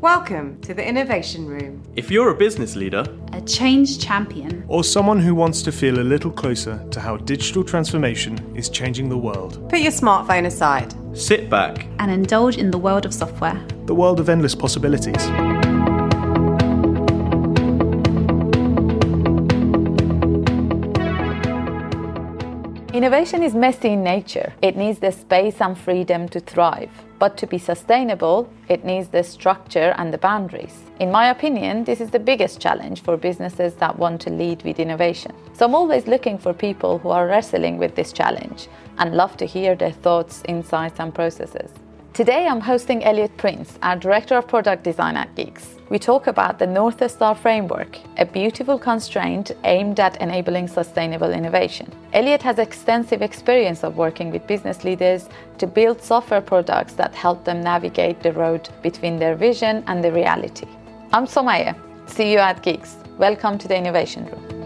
Welcome to the Innovation Room. If you're a business leader, a change champion, or someone who wants to feel a little closer to how digital transformation is changing the world, put your smartphone aside, sit back, and indulge in the world of software. The world of endless possibilities. Innovation is messy in nature. It needs the space and freedom to thrive. But to be sustainable, it needs the structure and the boundaries. In my opinion, this is the biggest challenge for businesses that want to lead with innovation. So I'm always looking for people who are wrestling with this challenge and love to hear their thoughts, insights, and processes. Today I'm hosting Elliott Prince, our Director of Product Design at Geeks. We talk about the North Star Framework, a beautiful constraint aimed at enabling sustainable innovation. Elliott has extensive experience of working with business leaders to build software products that help them navigate the road between their vision and the reality. I'm Somayeh. You at Geeks. Welcome to the Innovation Room.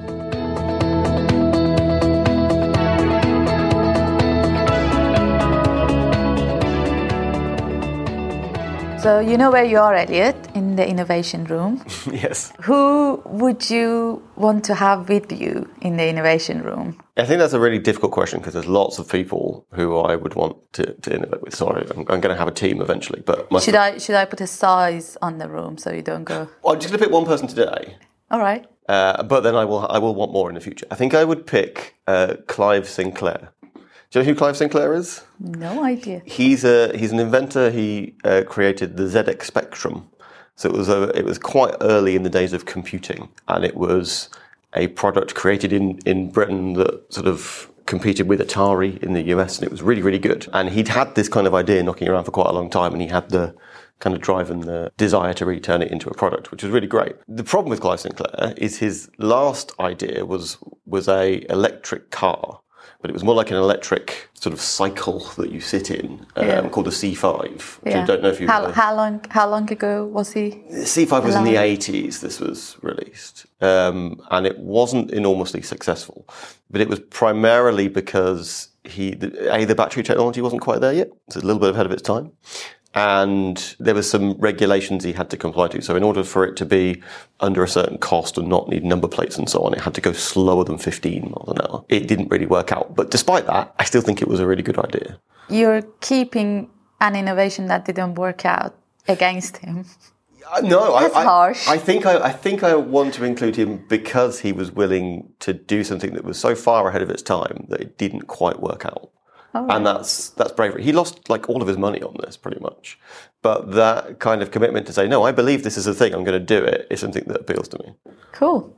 So you know where you are, Elliott, in the innovation room. yes. Who would you want to have with you in the innovation room? I think that's a really difficult question because there's lots of people who I would want to, to innovate with. Sorry, I'm, I'm, going to have a team eventually, but should I should I put a size on the room so you don't go? Well, I'm just going to pick one person today. All right. Uh, but then I will I will want more in the future. I think I would pick uh, Clive Sinclair. Do you know who Clive Sinclair is? No idea. He's a he's an inventor. He uh, created the ZX Spectrum. So it was a, it was quite early in the days of computing, and it was a product created in in Britain that sort of competed with Atari in the US, and it was really really good. And he'd had this kind of idea knocking around for quite a long time, and he had the kind of drive and the desire to really turn it into a product, which was really great. The problem with Clive Sinclair is his last idea was was a electric car but it was more like an electric sort of cycle that you sit in um, yeah. called a C5. Which yeah. I don't know if you. How, how, long? How long ago was he? The C5 was in the 80s. This was released, um, and it wasn't enormously successful, but it was primarily because he the, a the battery technology wasn't quite there yet. It's a little bit ahead of its time, and there were some regulations he had to comply to. So in order for it to be under a certain cost and not need number plates and so on, it had to go slower than 15 miles an hour. It didn't really work out. But despite that, I still think it was a really good idea. You're keeping an innovation that didn't work out against him. Uh, no, That's I, harsh. I, I think I, I think I want to include him because he was willing to do something that was so far ahead of its time that it didn't quite work out. Oh, and that's that's bravery. He lost like all of his money on this, pretty much. But that kind of commitment to say, no, I believe this is a thing. I'm going to do it. Is something that appeals to me. Cool.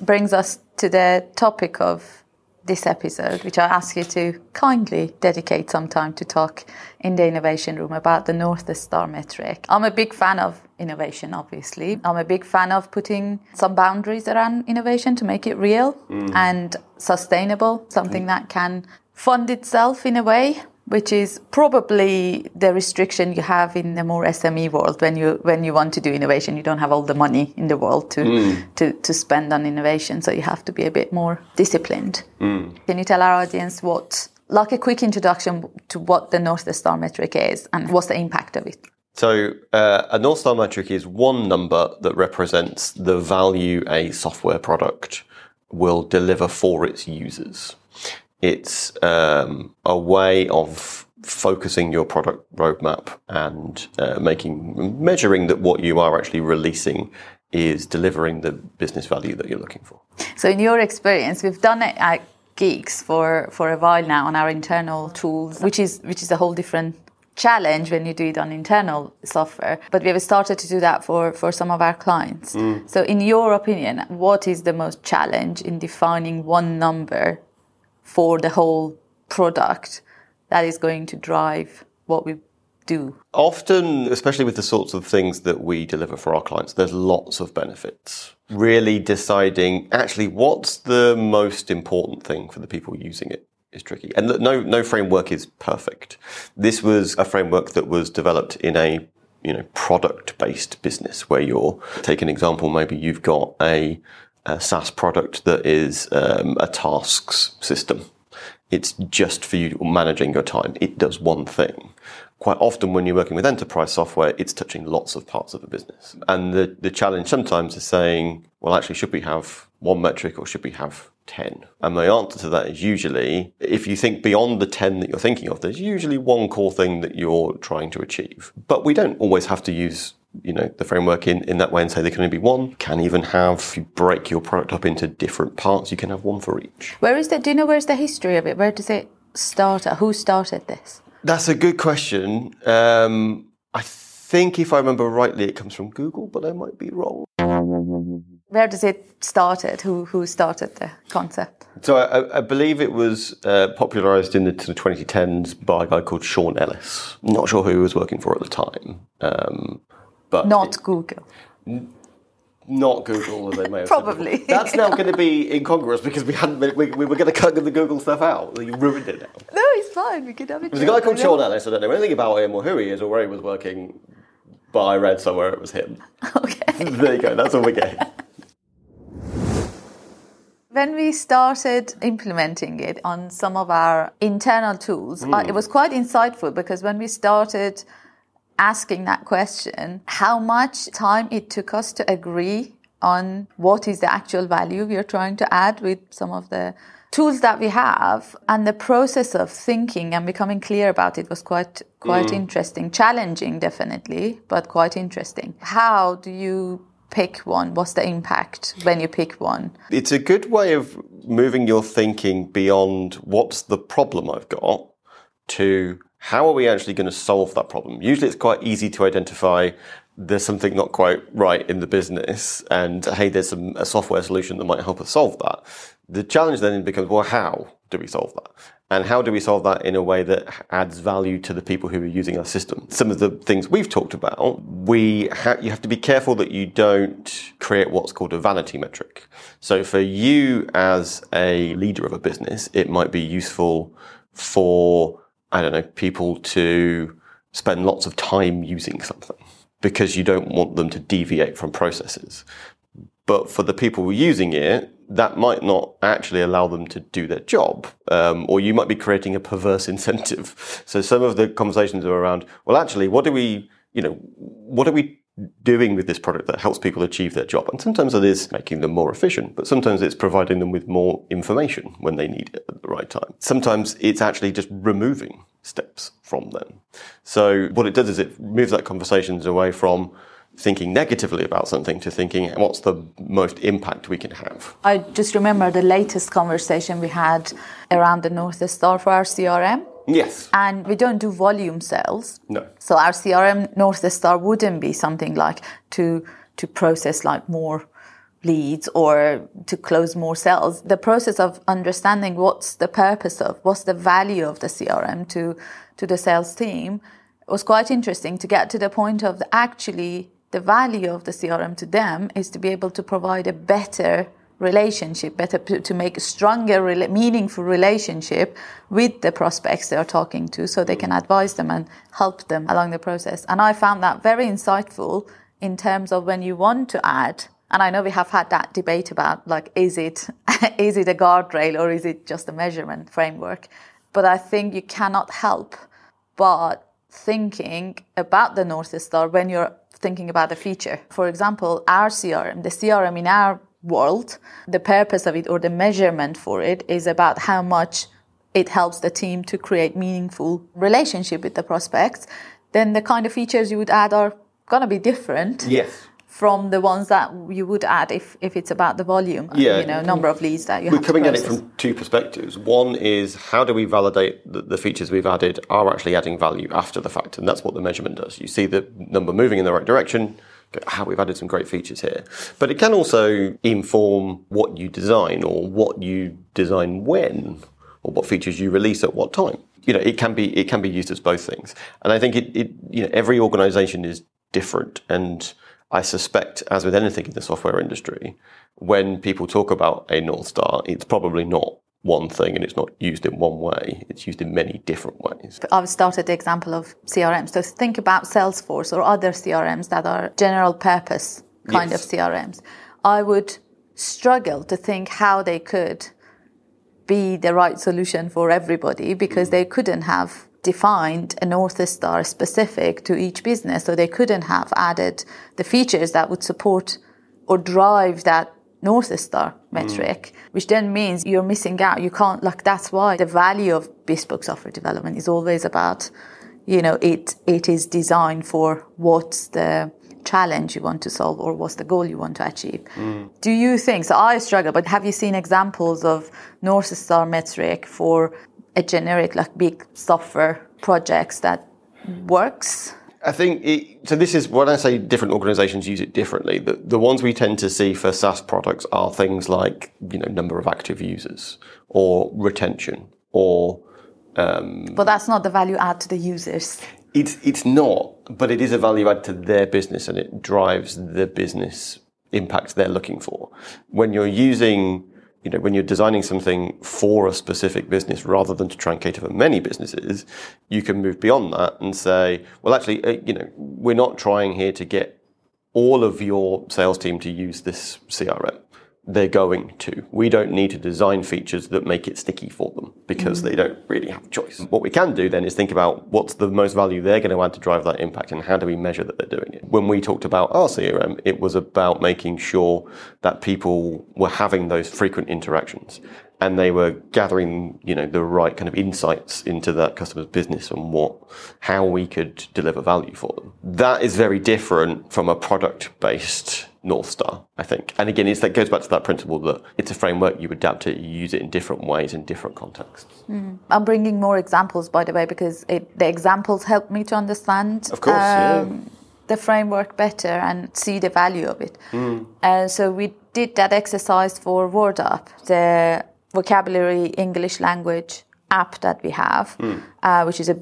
Brings us to the topic of this episode, which I ask you to kindly dedicate some time to talk in the innovation room about the North Star metric. I'm a big fan of innovation, obviously. I'm a big fan of putting some boundaries around innovation to make it real mm. and sustainable, something mm. that can fund itself in a way which is probably the restriction you have in the more SME world when you when you want to do innovation. You don't have all the money in the world to mm. to, to spend on innovation, so you have to be a bit more disciplined. Mm. Can you tell our audience what, like a quick introduction to what the North Star metric is and what's the impact of it? So, uh, a North Star metric is one number that represents the value a software product will deliver for its users. It's um, a way of focusing your product roadmap and uh, making measuring that what you are actually releasing is delivering the business value that you're looking for. So, in your experience, we've done it at Geeks for for a while now on our internal tools, which is which is a whole different challenge when you do it on internal software. But we have started to do that for, for some of our clients. Mm. So, in your opinion, what is the most challenge in defining one number for the whole product that is going to drive what we do? Often, especially with the sorts of things that we deliver for our clients, there's lots of benefits. Really deciding actually what's the most important thing for the people using it is tricky. And no, no framework is perfect. This was a framework that was developed in a you know product based business where you're take an example maybe you've got a a SaaS product that is um, a tasks system. it's just for you managing your time. It does one thing. Quite often when you're working with enterprise software, it's touching lots of parts of a business. And the, the challenge sometimes is saying, well, actually, should we have one metric or should we have 10? And my answer to that is usually, if you think beyond the 10 that you're thinking of, there's usually one core thing that you're trying to achieve. But we don't always have to use you know the framework in, in that way and say there can only be one can even have if you break your product up into different parts you can have one for each Where is the? Do you know where's the history of it? Where does it start? At? Who started this? that's a good question um, i think if i remember rightly it comes from google but i might be wrong Where does it started? Who who started the concept? so i, I believe it was uh, popularized in the, to the 2010s by a guy called sean ellis not sure who he was working for at the time um, but Not Google. not Google, they may have Probably. That's now going to be incongruous because we hadn't. Been, we, we were going to cut the Google stuff out. You ruined it now. No, it's fine. We could have it. There's a guy called Sean Ellis. I don't know anything about him or who he is or where he was working, but I read somewhere it was him. Okay. there you go. That's all we get. When we started implementing it on some of our internal tools, uh, it was quite insightful because when we started asking that question, how much time it took us to agree on what is the actual value we are trying to add with some of the tools that we have. And the process of thinking and becoming clear about it was quite quite mm. interesting. Challenging definitely but quite interesting. How do you pick one? What's the impact when you pick one? It's a good way of moving your thinking beyond what's the problem I've got to how are we actually going to solve that problem? Usually it's quite easy to identify there's something not quite right in the business and hey, there's some, a software solution that might help us solve that. The challenge then becomes, well, how do we solve that? And how do we solve that in a way that adds value to the people who are using our system? Some of the things we've talked about, we ha- you have to be careful that you don't create what's called a vanity metric. So for you as a leader of a business, it might be useful for, I don't know, people to spend lots of time using something because you don't want them to deviate from processes. But for the people using it, that might not actually allow them to do their job, um, or you might be creating a perverse incentive. So some of the conversations are around, well, actually, what do we, you know, what are we doing with this product that helps people achieve their job? And sometimes it is making them more efficient, but sometimes it's providing them with more information when they need it at the right time. Sometimes it's actually just removing steps from them. So what it does is it moves that conversations away from thinking negatively about something to thinking what's the most impact we can have. I just remember the latest conversation we had around the North Star for our CRM. Yes. And we don't do volume sales. No. So our CRM North Star wouldn't be something like to to process like more leads or to close more sales. The process of understanding what's the purpose of, what's the value of the CRM to to the sales team was quite interesting to get to the point of actually the value of the CRM to them is to be able to provide a better relationship, better to make a stronger, meaningful relationship with the prospects they are talking to, so they can advise them and help them along the process. And I found that very insightful in terms of when you want to add. And I know we have had that debate about like, is it is it a guardrail or is it just a measurement framework? But I think you cannot help but thinking about the North Star when you're thinking about the future. For example, our CRM, the CRM in our world, the purpose of it or the measurement for it is about how much it helps the team to create meaningful relationship with the prospects. Then the kind of features you would add are going to be different Yes. from the ones that you would add if, if it's about the volume, Yeah. you know, number of leads that you We're coming at it from two perspectives. One is how do we validate that the features we've added are actually adding value after the fact, and that's what the measurement does. You see the number moving in the right direction. How we've added some great features here, but it can also inform what you design or what you design when, or what features you release at what time. You know, it can be it can be used as both things, and I think it, it you know every organisation is different, and I suspect, as with anything in the software industry, when people talk about a North Star, it's probably not one thing and it's not used in one way. It's used in many different ways. I've started the example of CRMs. So think about Salesforce or other CRMs that are general purpose kind Yes. of CRMs. I would struggle to think how they could be the right solution for everybody because they couldn't have defined a North Star specific to each business. So they couldn't have added the features that would support or drive that North Star metric, mm. which then means you're missing out. You can't, like, that's why the value of bespoke software development is always about, you know, it, it is designed for what's the challenge you want to solve or what's the goal you want to achieve. Mm. Do you think, so I struggle, but have you seen examples of North Star metric for a generic, like big software projects that works? I think it, so. This is when I say different organisations use it differently. The, the ones we tend to see for SaaS products are things like you know number of active users or retention or. Um, but that's not the value add to the users. It's it's not, but it is a value add to their business, and it drives the business impact they're looking for. When you're using you know, when you're designing something for a specific business rather than to try and cater for many businesses, you can move beyond that and say, well, actually, uh, you know, we're not trying here to get all of your sales team to use this CRM they're going to. We don't need to design features that make it sticky for them because mm-hmm. they don't really have a choice. What we can do then is think about what's the most value they're going to add to drive that impact and how do we measure that they're doing it. When we talked about our CRM, it was about making sure that people were having those frequent interactions and they were gathering, you know, the right kind of insights into that customer's business and what, how we could deliver value for them. That is very different from a product based North Star, I think. And again, it's, that goes back to that principle that it's a framework, you adapt it, you use it in different ways, in different contexts. Mm. I'm bringing more examples, by the way, because it, the examples help me to understand. Of course, um, yeah. The framework better and see the value of it. Mm. Uh, so we did that exercise for WordUp, the vocabulary English language app that we have, mm. uh, which is a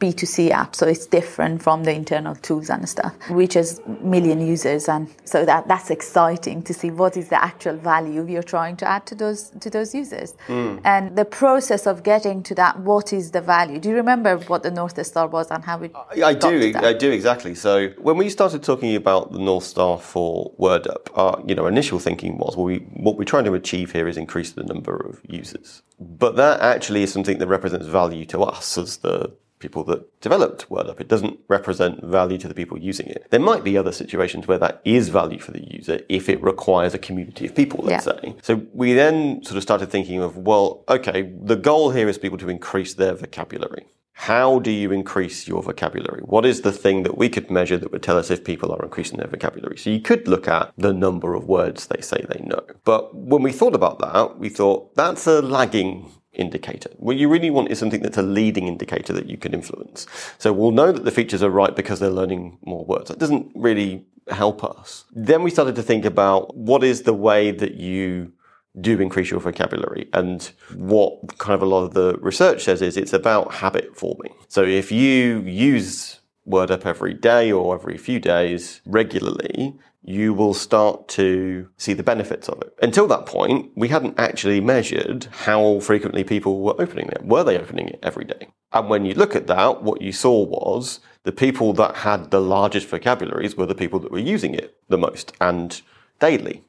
B2C app, so it's different from the internal tools and stuff, which has million users, and so that that's exciting to see what is the actual value are trying to add to those to those users, mm. and the process of getting to that. What is the value? Do you remember what the North Star was and how we? I, I do, I do exactly. So when we started talking about the North Star for WordUp, our you know initial thinking was, well, we what we're trying to achieve here is increase the number of users, but that actually is something that represents value to us as the people that developed WordUp. It doesn't represent value to the people using it. There might be other situations where that is value for the user if it requires a community of people, let's yeah. say. So we then sort of started thinking of, well, okay, the goal here is people to increase their vocabulary. How do you increase your vocabulary? What is the thing that we could measure that would tell us if people are increasing their vocabulary? So you could look at the number of words they say they know. But when we thought about that, we thought that's a lagging indicator. What you really want is something that's a leading indicator that you can influence. So we'll know that the features are right because they're learning more words. That doesn't really help us. Then we started to think about what is the way that you do increase your vocabulary. And what kind of a lot of the research says is it's about habit forming. So if you use WordUp every day or every few days regularly, you will start to see the benefits of it. Until that point, we hadn't actually measured how frequently people were opening it. Were they opening it every day? And when you look at that, what you saw was the people that had the largest vocabularies were the people that were using it the most and daily.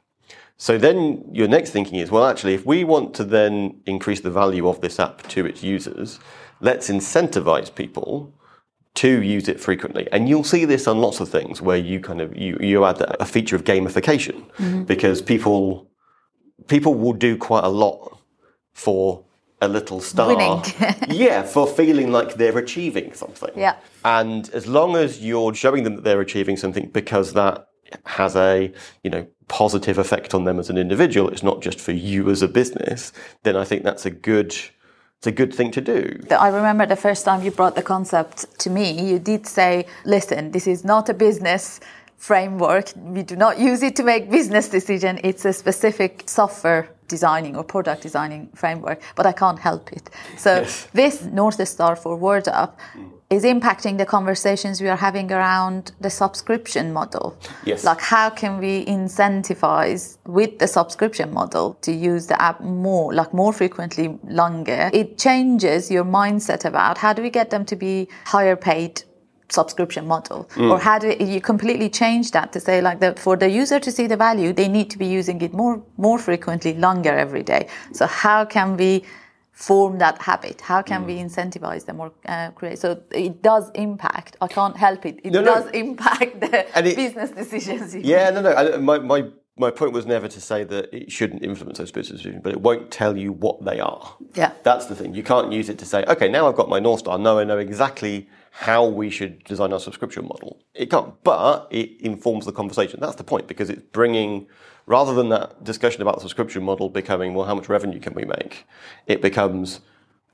So then your next thinking is, well, actually, if we want to then increase the value of this app to its users, let's incentivize people to use it frequently. And you'll see this on lots of things where you kind of you, you add a feature of gamification mm-hmm. because people people will do quite a lot for a little star. yeah, for feeling like they're achieving something. Yeah. And as long as you're showing them that they're achieving something because that has a, you know, positive effect on them as an individual, it's not just for you as a business, then I think that's a good it's a good thing to do. I remember the first time you brought the concept to me, you did say, listen, this is not a business framework. We do not use it to make business decision. It's a specific software designing or product designing framework, but I can't help it. So yes. this North Star for WordUp mm is impacting the conversations we are having around the subscription model. Yes. Like how can we incentivize with the subscription model to use the app more, like more frequently, longer? It changes your mindset about how do we get them to be higher paid subscription model Mm. or how do you completely change that to say like that for the user to see the value they need to be using it more more frequently longer every day so how can we form that habit how can Mm. we incentivize them or uh, create so it does impact i can't help it it No, no. does impact the it- business decisions Yeah, no, no. I, my, my, my point was never to say that it shouldn't influence those business decisions, but it won't tell you what they are. Yeah. That's the thing. You can't use it to say, okay, now I've got my North Star. Now I know exactly how we should design our subscription model. It can't, but it informs the conversation. That's the point because it's bringing, rather than that discussion about the subscription model becoming, well, how much revenue can we make? It becomes,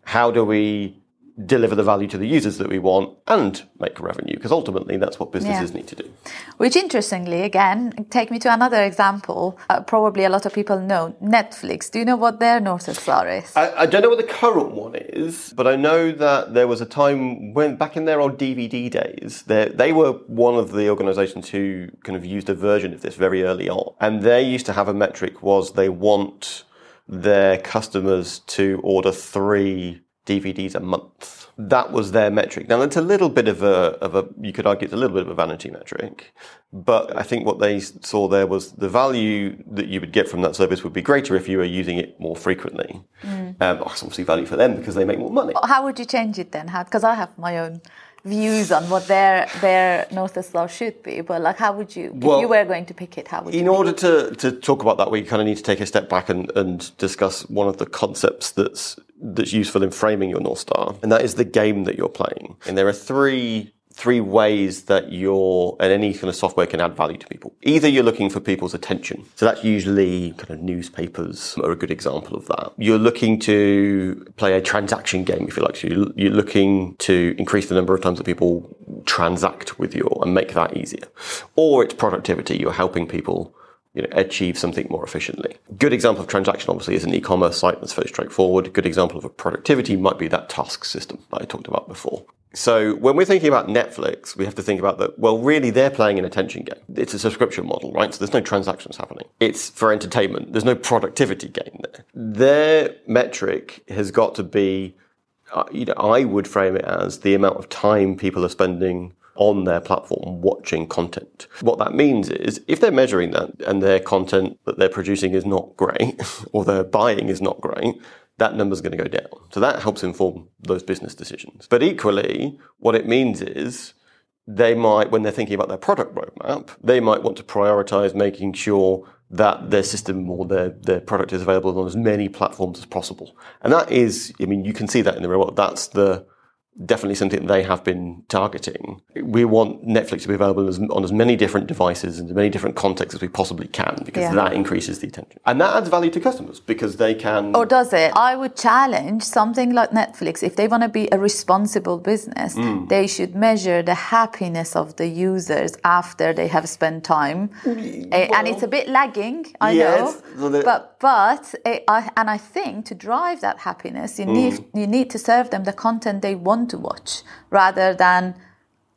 how do we deliver the value to the users that we want and make revenue? Because ultimately that's what businesses Yeah. need to do. Which, interestingly, again, take me to another example. Uh, probably a lot of people know Netflix. Do you know what their North Star is? I, I don't know what the current one is, but I know that there was a time when, back in their old DVD days, they, they were one of the organisations who kind of used a version of this very early on, and they used to have a metric was they want their customers to order three DVDs a month. That was their metric. Now that's a little bit of a, of a, you could argue it's a little bit of a vanity metric, but I think what they saw there was the value that you would get from that service would be greater if you were using it more frequently. Um, that's obviously value for them because they make more money. How would you change it then? Because I have my own views on what their their North Star should be. But like, how would you, Well, if you were going to pick it, how would you? In order to, to talk about that, we kind of need to take a step back and, and discuss one of the concepts that's that's useful in framing your North Star, and that is the game that you're playing. And there are three three ways that your and any kind of software can add value to people. Either you're looking for people's attention, so that's usually kind of newspapers are a good example of that. You're looking to play a transaction game, if you like. So you're you're looking to increase the number of times that people transact with you and make that easier, or it's productivity. You're helping people you know, achieve something more efficiently. Good example of transaction, obviously, is an e-commerce site that's very straightforward. Good example of a productivity might be that task system that I talked about before. So when we're thinking about Netflix, we have to think about that, well, really they're playing an attention game. It's a subscription model, right? So there's no transactions happening. It's for entertainment. There's no productivity gain there. Their metric has got to be, uh, you know, I would frame it as the amount of time people are spending on their platform watching content. What that means is if they're measuring that and their content that they're producing is not great or their buying is not great, that number's going to go down. So that helps inform those business decisions. But equally, what it means is they might, when they're thinking about their product roadmap, they might want to prioritize making sure that their system or their, their product is available on as many platforms as possible. And that is, I mean, you can see that in the real world. That's the, definitely something they have been targeting. We want Netflix to be available as, on as many different devices and as many different contexts as we possibly can because Yeah. that increases the attention. And that adds value to customers because they can. Or does it? I would challenge something like Netflix. If they want to be a responsible business, Mm. they should measure the happiness of the users after they have spent time. Eh, and it's a bit lagging, I know. the- but but eh, I, and I think to drive that happiness, you need Mm. you need to serve them the content they want to watch rather than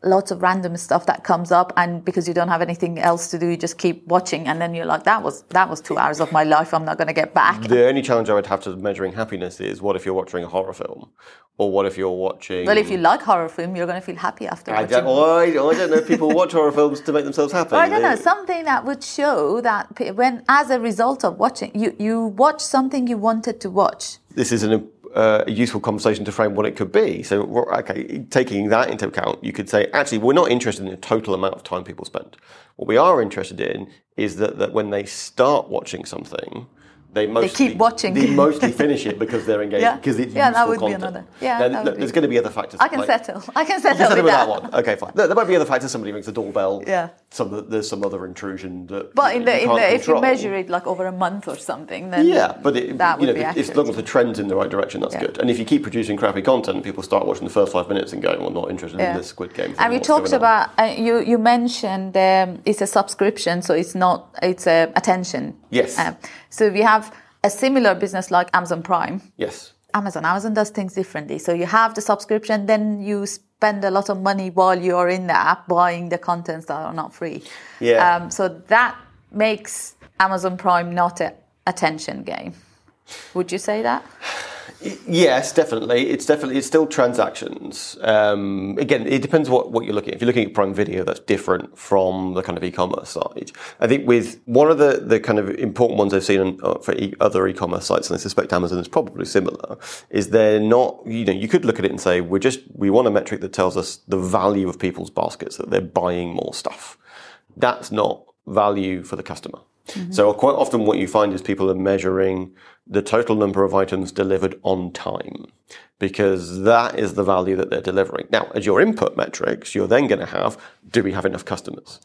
lots of random stuff that comes up and because you don't have anything else to do you just keep watching and then you're like that was that was two hours of my life i'm not going to get back the only challenge I would have to measuring happiness is what if you're watching a horror film? Or what if you're watching. Well, if you like horror film, you're going to feel happy after I don't, I, I don't know if people watch horror films to make themselves happy. Or I don't know something that would show that when, as a result of watching, you you watch something you wanted to watch. this is an, uh, a useful conversation to frame what it could be. So, okay, taking that into account, you could say, actually, we're not interested in the total amount of time people spend. What we are interested in is that, that when they start watching something, they mostly keep watching. They mostly finish it because they're engaged. Yeah. Because it's Yeah, that would be another- yeah, Now, look, there's going to be other factors. I can like- settle. I can settle, settle with with that. that one. Okay, fine. There, might be other factors. Somebody rings the doorbell. Yeah. Some there's some other intrusion that. But in you in the if you measure it like over a month or something, then Yeah, but it, that you would know, be if- as long as the trend's in the right direction, that's Yeah. good. And if you keep producing crappy content, people start watching the first five minutes and going, "Well, not interested Yeah. in this Squid Game." thing, And we talked about uh, you. You mentioned um, it's a subscription, so it's not. It's a attention. Yes. Um, so we have a similar business like Amazon Prime. Yes. Amazon. Amazon does things differently. So you have the subscription, then you spend a lot of money while you're in the app buying the contents that are not free. Yeah. Um, so that makes Amazon Prime not a attention game. Would you say that? Yes, definitely. It's definitely it's still transactions. Um, again, it depends what, what you're looking at. If you're looking at Prime Video, that's different from the kind of e-commerce side. I think with one of the, the kind of important ones I've seen on, uh, for e- other e-commerce sites, and I suspect Amazon is probably similar, is they're not. You know, you could look at it and say we're just we want a metric that tells us the value of people's baskets that they're buying more stuff. That's not value for the customer. Mm-hmm. So quite often what you find is people are measuring the total number of items delivered on time because that is the value that they're delivering. Now, as your input metrics, you're then going to have, do we have enough customers?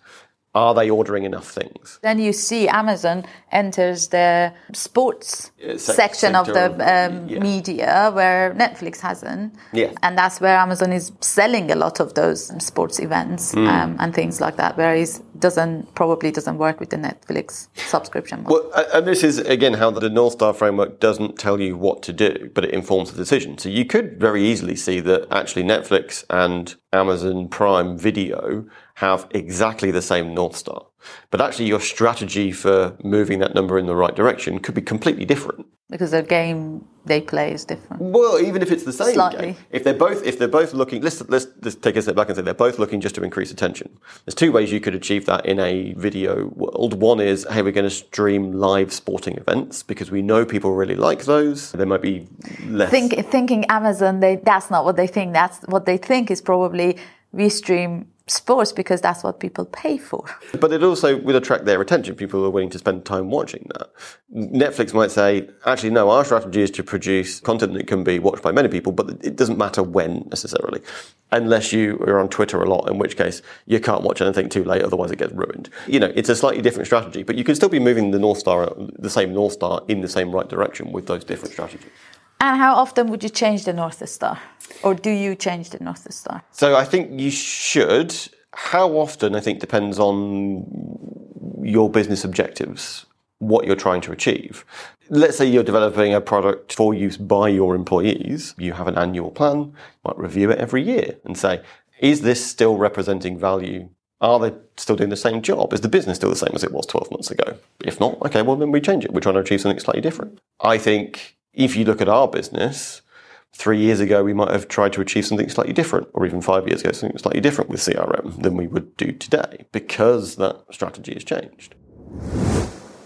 Are they ordering enough things? Then you see Amazon enters the sports Yeah, sec- section of the um, yeah. media where Netflix hasn't. Yes. And that's where Amazon is selling a lot of those sports events Hmm. um, and things like that, whereas doesn't probably doesn't work with the Netflix subscription model. Well, and this is again how the North Star framework doesn't tell you what to do, but it informs the decision. So you could very easily see that actually Netflix and Amazon Prime Video have exactly the same North Star. But actually your strategy for moving that number in the right direction could be completely different. because the game they play is different. Well, even if it's the same Slightly. game, if they're both if they're both looking, let's let's let's take a step back and say they're both looking just to increase attention. There's two ways you could achieve that in a video world. One is, hey, we're going to stream live sporting events because we know people really like those. There might be less. Think, thinking Amazon, they that's not what they think. That's what they think is probably we stream sports because that's what people pay for. But it also will attract their attention. People are willing to spend time watching that. Netflix might say, actually, no, our strategy is to produce content that can be watched by many people, but it doesn't matter when necessarily, unless you are on Twitter a lot, in which case you can't watch anything too late, otherwise it gets ruined. You know, it's a slightly different strategy, but you can still be moving the North Star, the same North Star in the same right direction with those different strategies. And how often would you change the North Star? Or do you change the North Star? So I think you should. How often, I think, depends on your business objectives, what you're trying to achieve. Let's say you're developing a product for use by your employees. You have an annual plan, you might review it every year and say, is this still representing value? Are they still doing the same job? Is the business still the same as it was 12 months ago? If not, okay, well, then we change it. We're trying to achieve something slightly different. I think if you look at our business, three years ago, we might have tried to achieve something slightly different, or even five years ago, something slightly different with CRM than we would do today because that strategy has changed.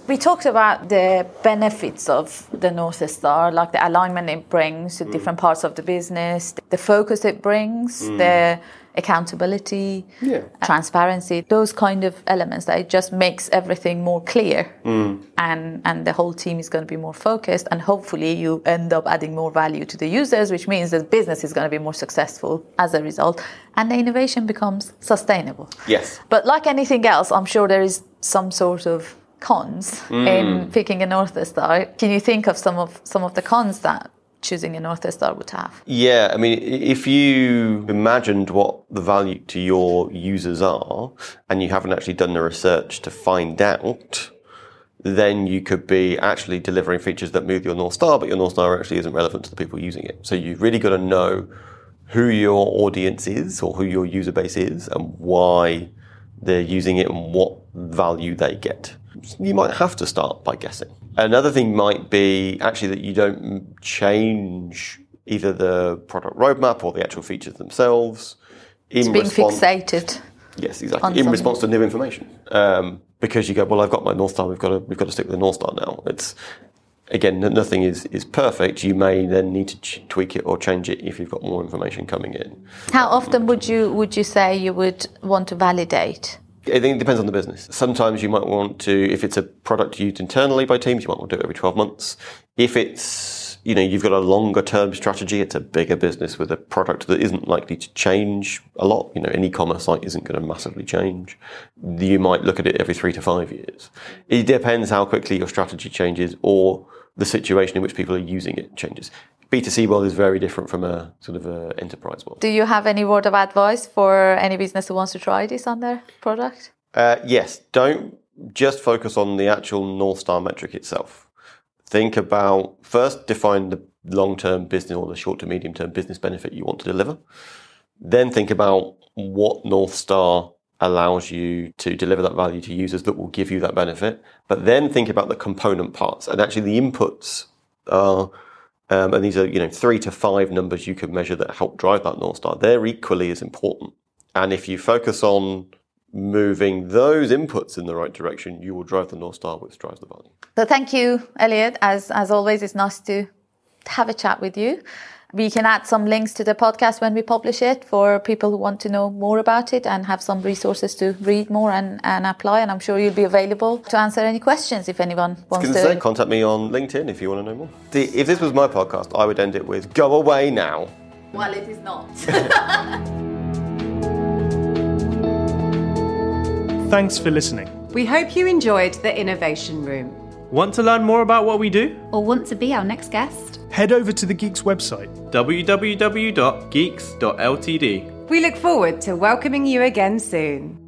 We talked about the benefits of the North Star, like the alignment it brings to mm. different parts of the business, the focus it brings, mm. the accountability, Yeah. transparency, those kind of elements that it just makes everything more clear. Mm. And, and the whole team is going to be more focused, and hopefully, you end up adding more value to the users, which means the business is going to be more successful as a result, and the innovation becomes sustainable. Yes. But like anything else, I'm sure there is some sort of cons mm. in picking a North Star. Can you think of some of some of the cons that choosing a North Star would have? Yeah, I mean, if you imagined what the value to your users are and you haven't actually done the research to find out, then you could be actually delivering features that move your North Star, but your North Star actually isn't relevant to the people using it. So you've really got to know who your audience is or who your user base is and why they're using it and what value they get. You might have to start by guessing. Another thing might be actually that you don't change either the product roadmap or the actual features themselves. In Being response- fixated. Yes, exactly. In something. response to new information, um, because you go, well, I've got my North Star. We've got to we've got to stick with the North Star now. It's again, nothing is is perfect. You may then need to ch- tweak it or change it if you've got more information coming in. How often would you would you say you would want to validate? I think it depends on the business. Sometimes you might want to, if it's a product used internally by teams, you might want to do it every 12 months. If it's, you know, you've got a longer term strategy, it's a bigger business with a product that isn't likely to change a lot. You know, an e-commerce site isn't going to massively change. You might look at it every three to five years. It depends how quickly your strategy changes or the situation in which people are using it changes. B2C world is very different from a sort of a enterprise world. Do you have any word of advice for any business who wants to try this on their product? Uh, yes, don't just focus on the actual North Star metric itself. Think about first define the long term business or the short to medium term business benefit you want to deliver. Then think about what North Star allows you to deliver that value to users that will give you that benefit. But then think about the component parts and actually the inputs are um, and these are you know three to five numbers you can measure that help drive that North Star, they're equally as important. And if you focus on moving those inputs in the right direction, you will drive the North Star, which drives the value. So thank you, Elliott. As as always, it's nice to have a chat with you. We can add some links to the podcast when we publish it for people who want to know more about it and have some resources to read more and, and apply. And I'm sure you'll be available to answer any questions if anyone wants to. to say, contact me on LinkedIn if you want to know more. The, if this was my podcast, I would end it with "Go away now." well, it is not. Thanks for listening. We hope you enjoyed the Innovation Room. Want to learn more about what we do? Or want to be our next guest? Head over to the Geeks website. www.geeks.ltd. We look forward to welcoming you again soon.